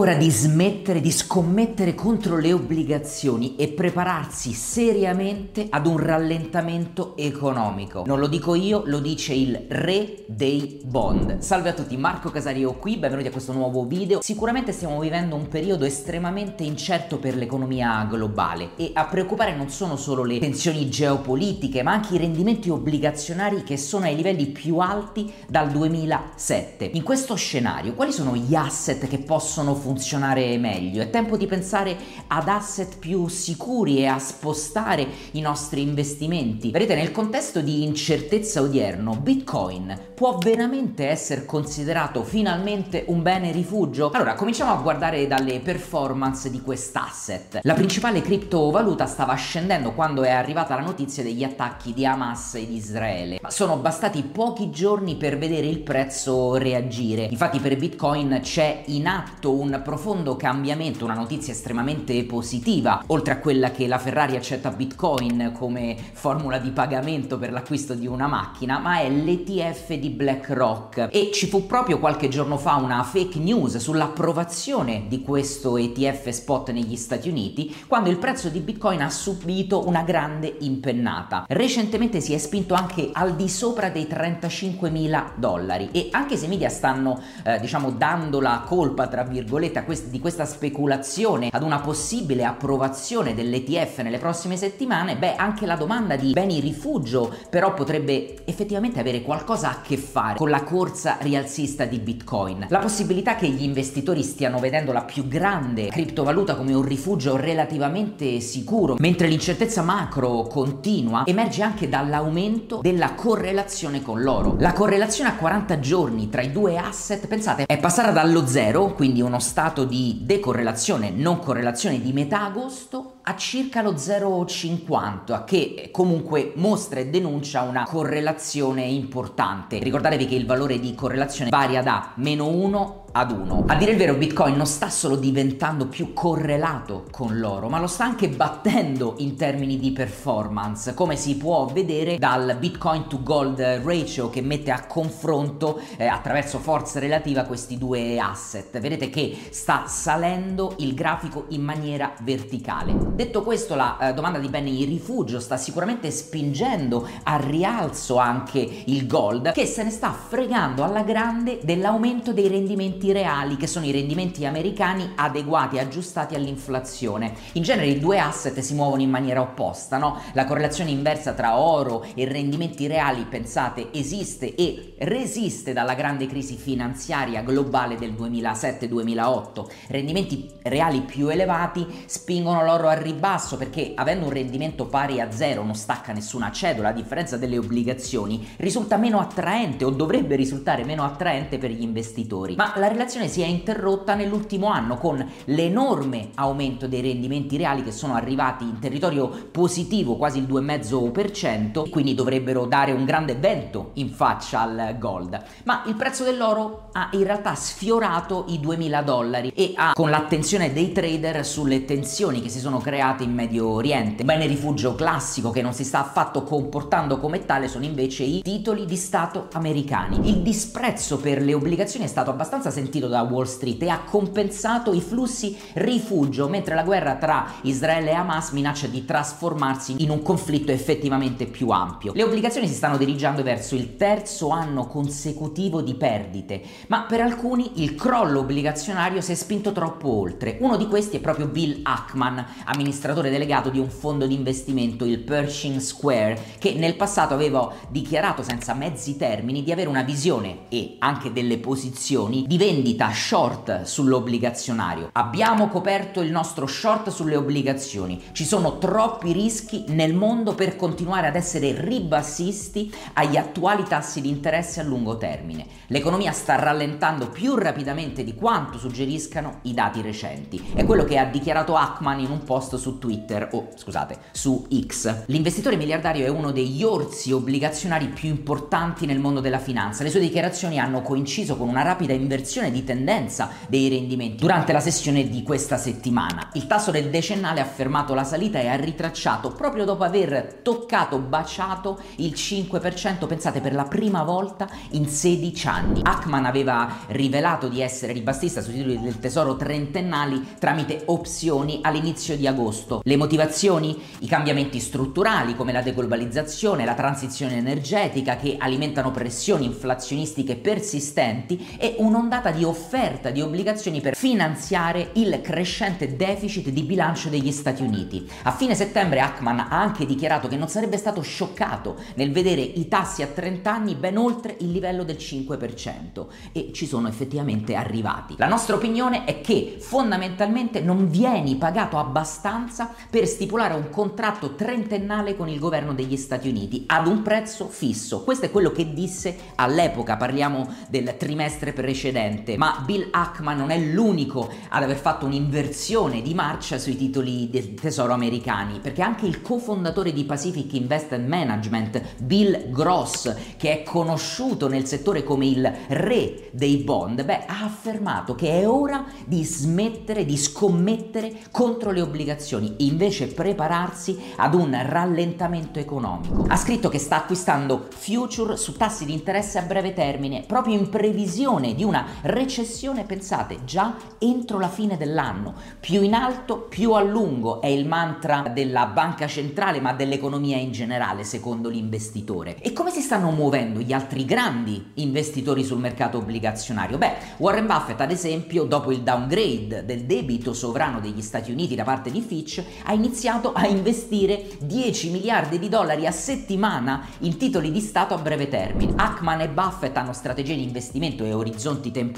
ora di smettere di scommettere contro le obbligazioni e prepararsi seriamente ad un rallentamento economico. Non lo dico io, lo dice il re dei bond. Salve a tutti, Marco Casario qui, benvenuti a questo nuovo video. Sicuramente stiamo vivendo un periodo estremamente incerto per l'economia globale e a preoccupare non sono solo le tensioni geopolitiche, ma anche i rendimenti obbligazionari che sono ai livelli più alti dal 2007. In questo scenario, quali sono gli asset che possono possono funzionare meglio. È tempo di pensare ad asset più sicuri e a spostare i nostri investimenti. Vedete, nel contesto di incertezza odierno, Bitcoin può veramente essere considerato finalmente un bene rifugio? Allora, cominciamo a guardare dalle performance di quest'asset. La principale criptovaluta stava scendendo quando è arrivata la notizia degli attacchi di Hamas ed Israele, ma sono bastati pochi giorni per vedere il prezzo reagire. Infatti per Bitcoin c'è in atto un profondo cambiamento, una notizia estremamente positiva, oltre a quella che la Ferrari accetta Bitcoin come formula di pagamento per l'acquisto di una macchina, ma è l'ETF di BlackRock e ci fu proprio qualche giorno fa una fake news sull'approvazione di questo ETF spot negli Stati Uniti, quando il prezzo di Bitcoin ha subito una grande impennata. Recentemente si è spinto anche al di sopra dei 35 mila dollari e anche se i media stanno eh, diciamo dando la colpa tra virgolette virgolette, di questa speculazione ad una possibile approvazione dell'ETF nelle prossime settimane, beh, anche la domanda di beni rifugio però potrebbe effettivamente avere qualcosa a che fare con la corsa rialzista di Bitcoin. La possibilità che gli investitori stiano vedendo la più grande criptovaluta come un rifugio relativamente sicuro, mentre l'incertezza macro continua, emerge anche dall'aumento della correlazione con l'oro. La correlazione a 40 giorni tra i due asset, pensate, è passata dallo zero, quindi uno stato di decorrelazione, non correlazione di metà agosto a circa lo 0,50 che comunque mostra e denuncia una correlazione importante. Ricordatevi che il valore di correlazione varia da meno 1 ad 1. A dire il vero Bitcoin non sta solo diventando più correlato con l'oro, ma lo sta anche battendo in termini di performance, come si può vedere dal Bitcoin to Gold ratio che mette a confronto eh, attraverso forza relativa questi due asset. Vedete che sta salendo il grafico in maniera verticale. Detto questo, la eh, domanda di beni rifugio sta sicuramente spingendo al rialzo anche il gold, che se ne sta fregando alla grande dell'aumento dei rendimenti reali, che sono i rendimenti americani adeguati, aggiustati all'inflazione. In genere i due asset si muovono in maniera opposta, no? La correlazione inversa tra oro e rendimenti reali, pensate, esiste e resiste dalla grande crisi finanziaria globale del 2007-2008. Rendimenti reali più elevati spingono l'oro a ribasso perché avendo un rendimento pari a zero non stacca nessuna cedola, a differenza delle obbligazioni, risulta meno attraente o dovrebbe risultare meno attraente per gli investitori. Ma la relazione si è interrotta nell'ultimo anno con l'enorme aumento dei rendimenti reali che sono arrivati in territorio positivo, quasi il 2,5%, quindi dovrebbero dare un grande vento in faccia al gold. Ma il prezzo dell'oro ha in realtà sfiorato i 2000 dollari e ha con l'attenzione dei trader sulle tensioni che si sono create in Medio Oriente. Bene rifugio classico che non si sta affatto comportando come tale sono invece i titoli di Stato americani. Il disprezzo per le obbligazioni è stato abbastanza sentito da Wall Street e ha compensato i flussi rifugio mentre la guerra tra Israele e Hamas minaccia di trasformarsi in un conflitto effettivamente più ampio. Le obbligazioni si stanno dirigendo verso il terzo anno consecutivo di perdite, ma per alcuni il crollo obbligazionario si è spinto troppo oltre. Uno di questi è proprio Bill Ackman, amministratore delegato di un fondo di investimento, il Pershing Square, che nel passato aveva dichiarato senza mezzi termini di avere una visione e anche delle posizioni di vendita short sull'obbligazionario. Abbiamo coperto il nostro short sulle obbligazioni. Ci sono troppi rischi nel mondo per continuare ad essere ribassisti agli attuali tassi di interesse a lungo termine. L'economia sta rallentando più rapidamente di quanto suggeriscano i dati recenti. È quello che ha dichiarato Ackman in un post su Twitter, o scusate, su X. L'investitore miliardario è uno degli orsi obbligazionari più importanti nel mondo della finanza. Le sue dichiarazioni hanno coinciso con una rapida inversione un'inversione di tendenza dei rendimenti durante la sessione di questa settimana. Il tasso del decennale ha fermato la salita e ha ritracciato proprio dopo aver toccato, baciato il 5%, pensate per la prima volta in 16 anni. Ackman aveva rivelato di essere ribassista sui titoli del tesoro trentennali tramite opzioni all'inizio di agosto. Le motivazioni? I cambiamenti strutturali come la deglobalizzazione, la transizione energetica che alimentano pressioni inflazionistiche persistenti e un'ondata di offerta di obbligazioni per finanziare il crescente deficit di bilancio degli Stati Uniti. A fine settembre Ackman ha anche dichiarato che non sarebbe stato scioccato nel vedere i tassi a 30 anni ben oltre il livello del 5% e ci sono effettivamente arrivati. La nostra opinione è che fondamentalmente non vieni pagato abbastanza per stipulare un contratto trentennale con il governo degli Stati Uniti ad un prezzo fisso. Questo è quello che disse all'epoca, parliamo del trimestre precedente, ma Bill Ackman non è l'unico ad aver fatto un'inversione di marcia sui titoli del tesoro americani, perché anche il cofondatore di Pacific Investment Management, Bill Gross, che è conosciuto nel settore come il re dei bond, beh, ha affermato che è ora di smettere di scommettere contro le obbligazioni, invece prepararsi ad un rallentamento economico. Ha scritto che sta acquistando future su tassi di interesse a breve termine, proprio in previsione di una recessione, pensate, già entro la fine dell'anno. Più in alto, più a lungo è il mantra della banca centrale, ma dell'economia in generale, secondo l'investitore. E come si stanno muovendo gli altri grandi investitori sul mercato obbligazionario? Beh, Warren Buffett, ad esempio, dopo il downgrade del debito sovrano degli Stati Uniti da parte di Fitch, ha iniziato a investire 10 miliardi di dollari a settimana in titoli di Stato a breve termine. Ackman e Buffett hanno strategie di investimento e orizzonti temporali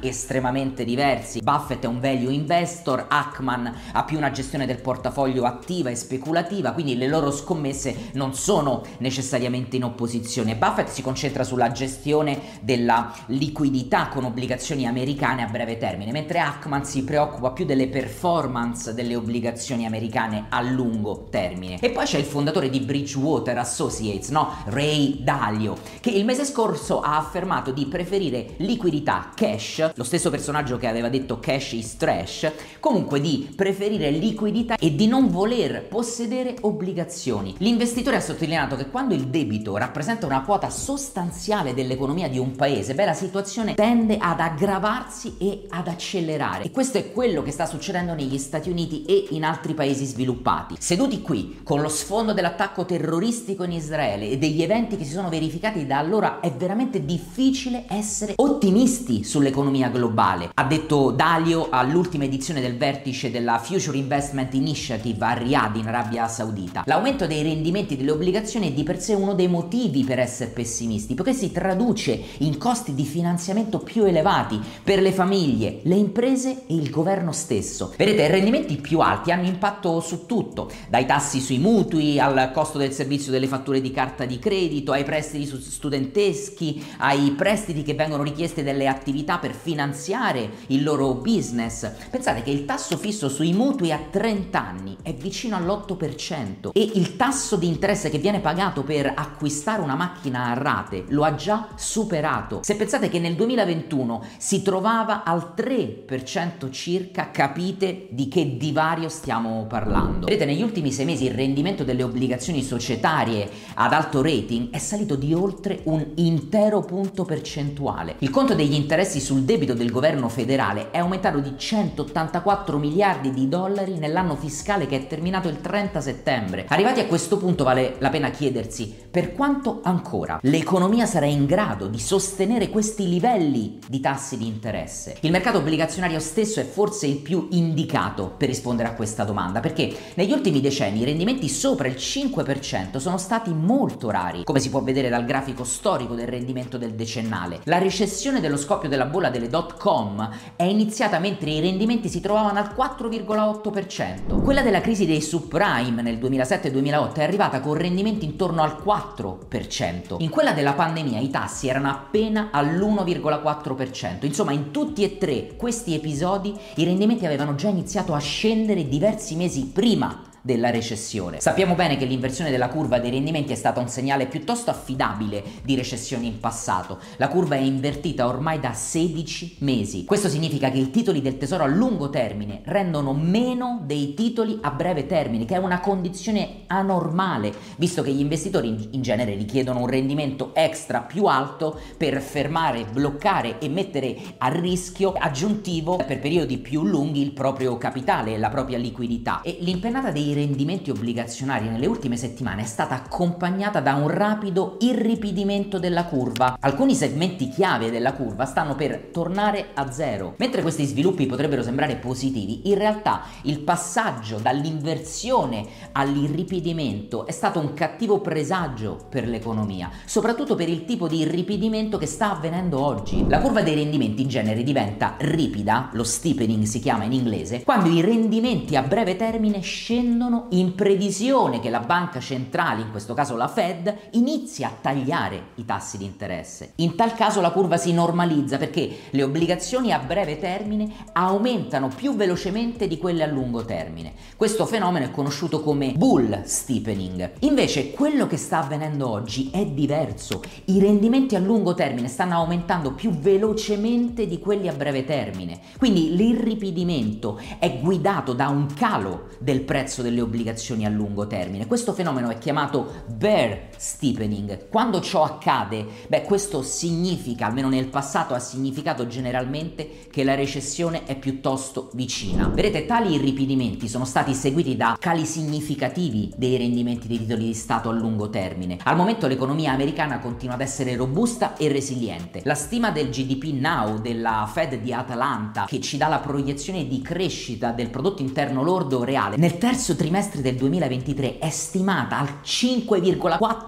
estremamente diversi. Buffett è un value investor, Ackman ha più una gestione del portafoglio attiva e speculativa, quindi le loro scommesse non sono necessariamente in opposizione. Buffett si concentra sulla gestione della liquidità con obbligazioni americane a breve termine, mentre Ackman si preoccupa più delle performance delle obbligazioni americane a lungo termine. E poi c'è il fondatore di Bridgewater Associates, no? Ray Dalio, che il mese scorso ha affermato di preferire liquidità cash, lo stesso personaggio che aveva detto cash is trash, comunque di preferire liquidità e di non voler possedere obbligazioni. L'investitore ha sottolineato che quando il debito rappresenta una quota sostanziale dell'economia di un paese, beh la situazione tende ad aggravarsi e ad accelerare. E questo è quello che sta succedendo negli Stati Uniti e in altri paesi sviluppati. Seduti qui con lo sfondo dell'attacco terroristico in Israele e degli eventi che si sono verificati da allora è veramente difficile essere ottimisti sull'economia globale. Ha detto Dalio all'ultima edizione del vertice della Future Investment Initiative a Riyadh in Arabia Saudita. L'aumento dei rendimenti delle obbligazioni è di per sé uno dei motivi per essere pessimisti, poiché si traduce in costi di finanziamento più elevati per le famiglie, le imprese e il governo stesso. Vedete, i rendimenti più alti hanno impatto su tutto, dai tassi sui mutui al costo del servizio delle fatture di carta di credito, ai prestiti studenteschi, ai prestiti che vengono richiesti dalle attività per finanziare il loro business. Pensate che il tasso fisso sui mutui a 30 anni è vicino all'8% e il tasso di interesse che viene pagato per acquistare una macchina a rate lo ha già superato. Se pensate che nel 2021 si trovava al 3% circa, capite di che divario stiamo parlando. Vedete, negli ultimi sei mesi il rendimento delle obbligazioni societarie ad alto rating è salito di oltre un intero punto percentuale. Il conto degli interessi sul debito del governo federale è aumentato di 184 miliardi di dollari nell'anno fiscale che è terminato il 30 settembre. Arrivati a questo punto vale la pena chiedersi per quanto ancora l'economia sarà in grado di sostenere questi livelli di tassi di interesse. Il mercato obbligazionario stesso è forse il più indicato per rispondere a questa domanda perché negli ultimi decenni i rendimenti sopra il 5% sono stati molto rari, come si può vedere dal grafico storico del rendimento del decennale. La recessione dello scoppio della bolla delle dot com è iniziata mentre i rendimenti si trovavano al 4,8%. Quella della crisi dei subprime nel 2007-2008 è arrivata con rendimenti intorno al 4%. In quella della pandemia i tassi erano appena all'1,4%. Insomma, in tutti e tre questi episodi i rendimenti avevano già iniziato a scendere diversi mesi prima della recessione. Sappiamo bene che l'inversione della curva dei rendimenti è stata un segnale piuttosto affidabile di recessione in passato. La curva è invertita ormai da 16 mesi. Questo significa che i titoli del tesoro a lungo termine rendono meno dei titoli a breve termine, che è una condizione anormale, visto che gli investitori in genere richiedono un rendimento extra più alto per fermare, bloccare e mettere a rischio aggiuntivo per periodi più lunghi il proprio capitale e la propria liquidità. E l'impennata dei rendimenti obbligazionari nelle ultime settimane è stata accompagnata da un rapido irripidimento della curva. Alcuni segmenti chiave della curva stanno per tornare a zero. Mentre questi sviluppi potrebbero sembrare positivi, in realtà il passaggio dall'inversione all'irripidimento è stato un cattivo presagio per l'economia, soprattutto per il tipo di irripidimento che sta avvenendo oggi. La curva dei rendimenti in genere diventa ripida, lo steepening si chiama in inglese, quando i rendimenti a breve termine scendono in previsione che la banca centrale, in questo caso la Fed, inizi a tagliare i tassi di interesse. In tal caso la curva si normalizza perché le obbligazioni a breve termine aumentano più velocemente di quelle a lungo termine. Questo fenomeno è conosciuto come bull steepening. Invece quello che sta avvenendo oggi è diverso. I rendimenti a lungo termine stanno aumentando più velocemente di quelli a breve termine. Quindi l'irripidimento è guidato da un calo del prezzo delle obbligazioni a lungo termine. Questo fenomeno è chiamato bear steepening. Quando ciò accade, beh, questo significa, almeno nel passato ha significato generalmente che la recessione è piuttosto vicina. Vedete, tali irripidimenti sono stati seguiti da cali significativi dei rendimenti dei titoli di Stato a lungo termine. Al momento l'economia americana continua ad essere robusta e resiliente. La stima del GDP Now della Fed di Atlanta, che ci dà la proiezione di crescita del prodotto interno lordo reale nel terzo trimestre del 2023 è stimata al 5,4%.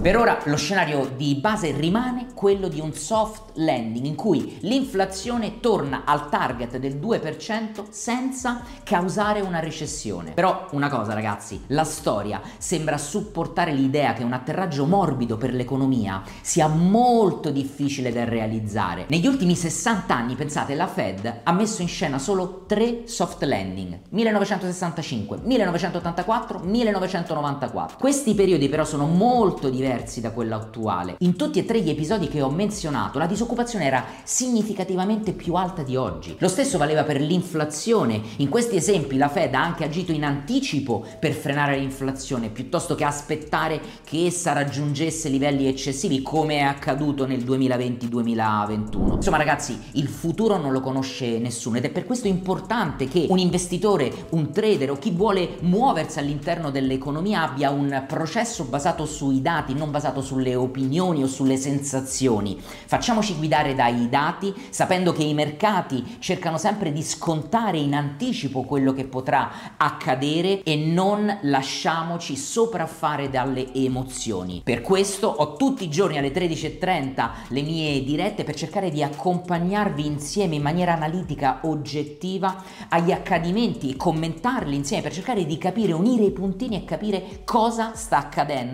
Per ora lo scenario di base rimane quello di un soft landing in cui l'inflazione torna al target del 2% senza causare una recessione. Però una cosa ragazzi, la storia sembra supportare l'idea che un atterraggio morbido per l'economia sia molto difficile da realizzare. Negli ultimi 60 anni, pensate, la Fed ha messo in scena solo tre soft landing, 1965, 1984, 1994. Questi periodi però sono molto diversi da quello attuale. In tutti e tre gli episodi che ho menzionato, la disoccupazione era significativamente più alta di oggi. Lo stesso valeva per l'inflazione. In questi esempi la Fed ha anche agito in anticipo per frenare l'inflazione, piuttosto che aspettare che essa raggiungesse livelli eccessivi come è accaduto nel 2020-2021. Insomma ragazzi, il futuro non lo conosce nessuno ed è per questo importante che un investitore, un trader o chi vuole muoversi all'interno dell'economia abbia un processo basato sui dati, non basato sulle opinioni o sulle sensazioni. Facciamoci guidare dai dati, sapendo che i mercati cercano sempre di scontare in anticipo quello che potrà accadere e non lasciamoci sopraffare dalle emozioni. Per questo ho tutti i giorni alle 13.30 le mie dirette per cercare di accompagnarvi insieme in maniera analitica, oggettiva agli accadimenti e commentarli insieme per cercare di capire, unire i puntini e capire cosa sta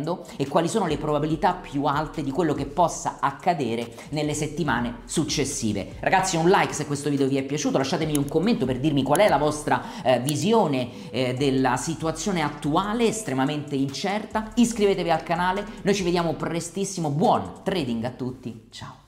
accadendo e quali sono le probabilità più alte di quello che possa accadere nelle settimane successive. Ragazzi, un like se questo video vi è piaciuto, lasciatemi un commento per dirmi qual è la vostra eh, visione eh, della situazione attuale, estremamente incerta. Iscrivetevi al canale, noi ci vediamo prestissimo. Buon trading a tutti, ciao!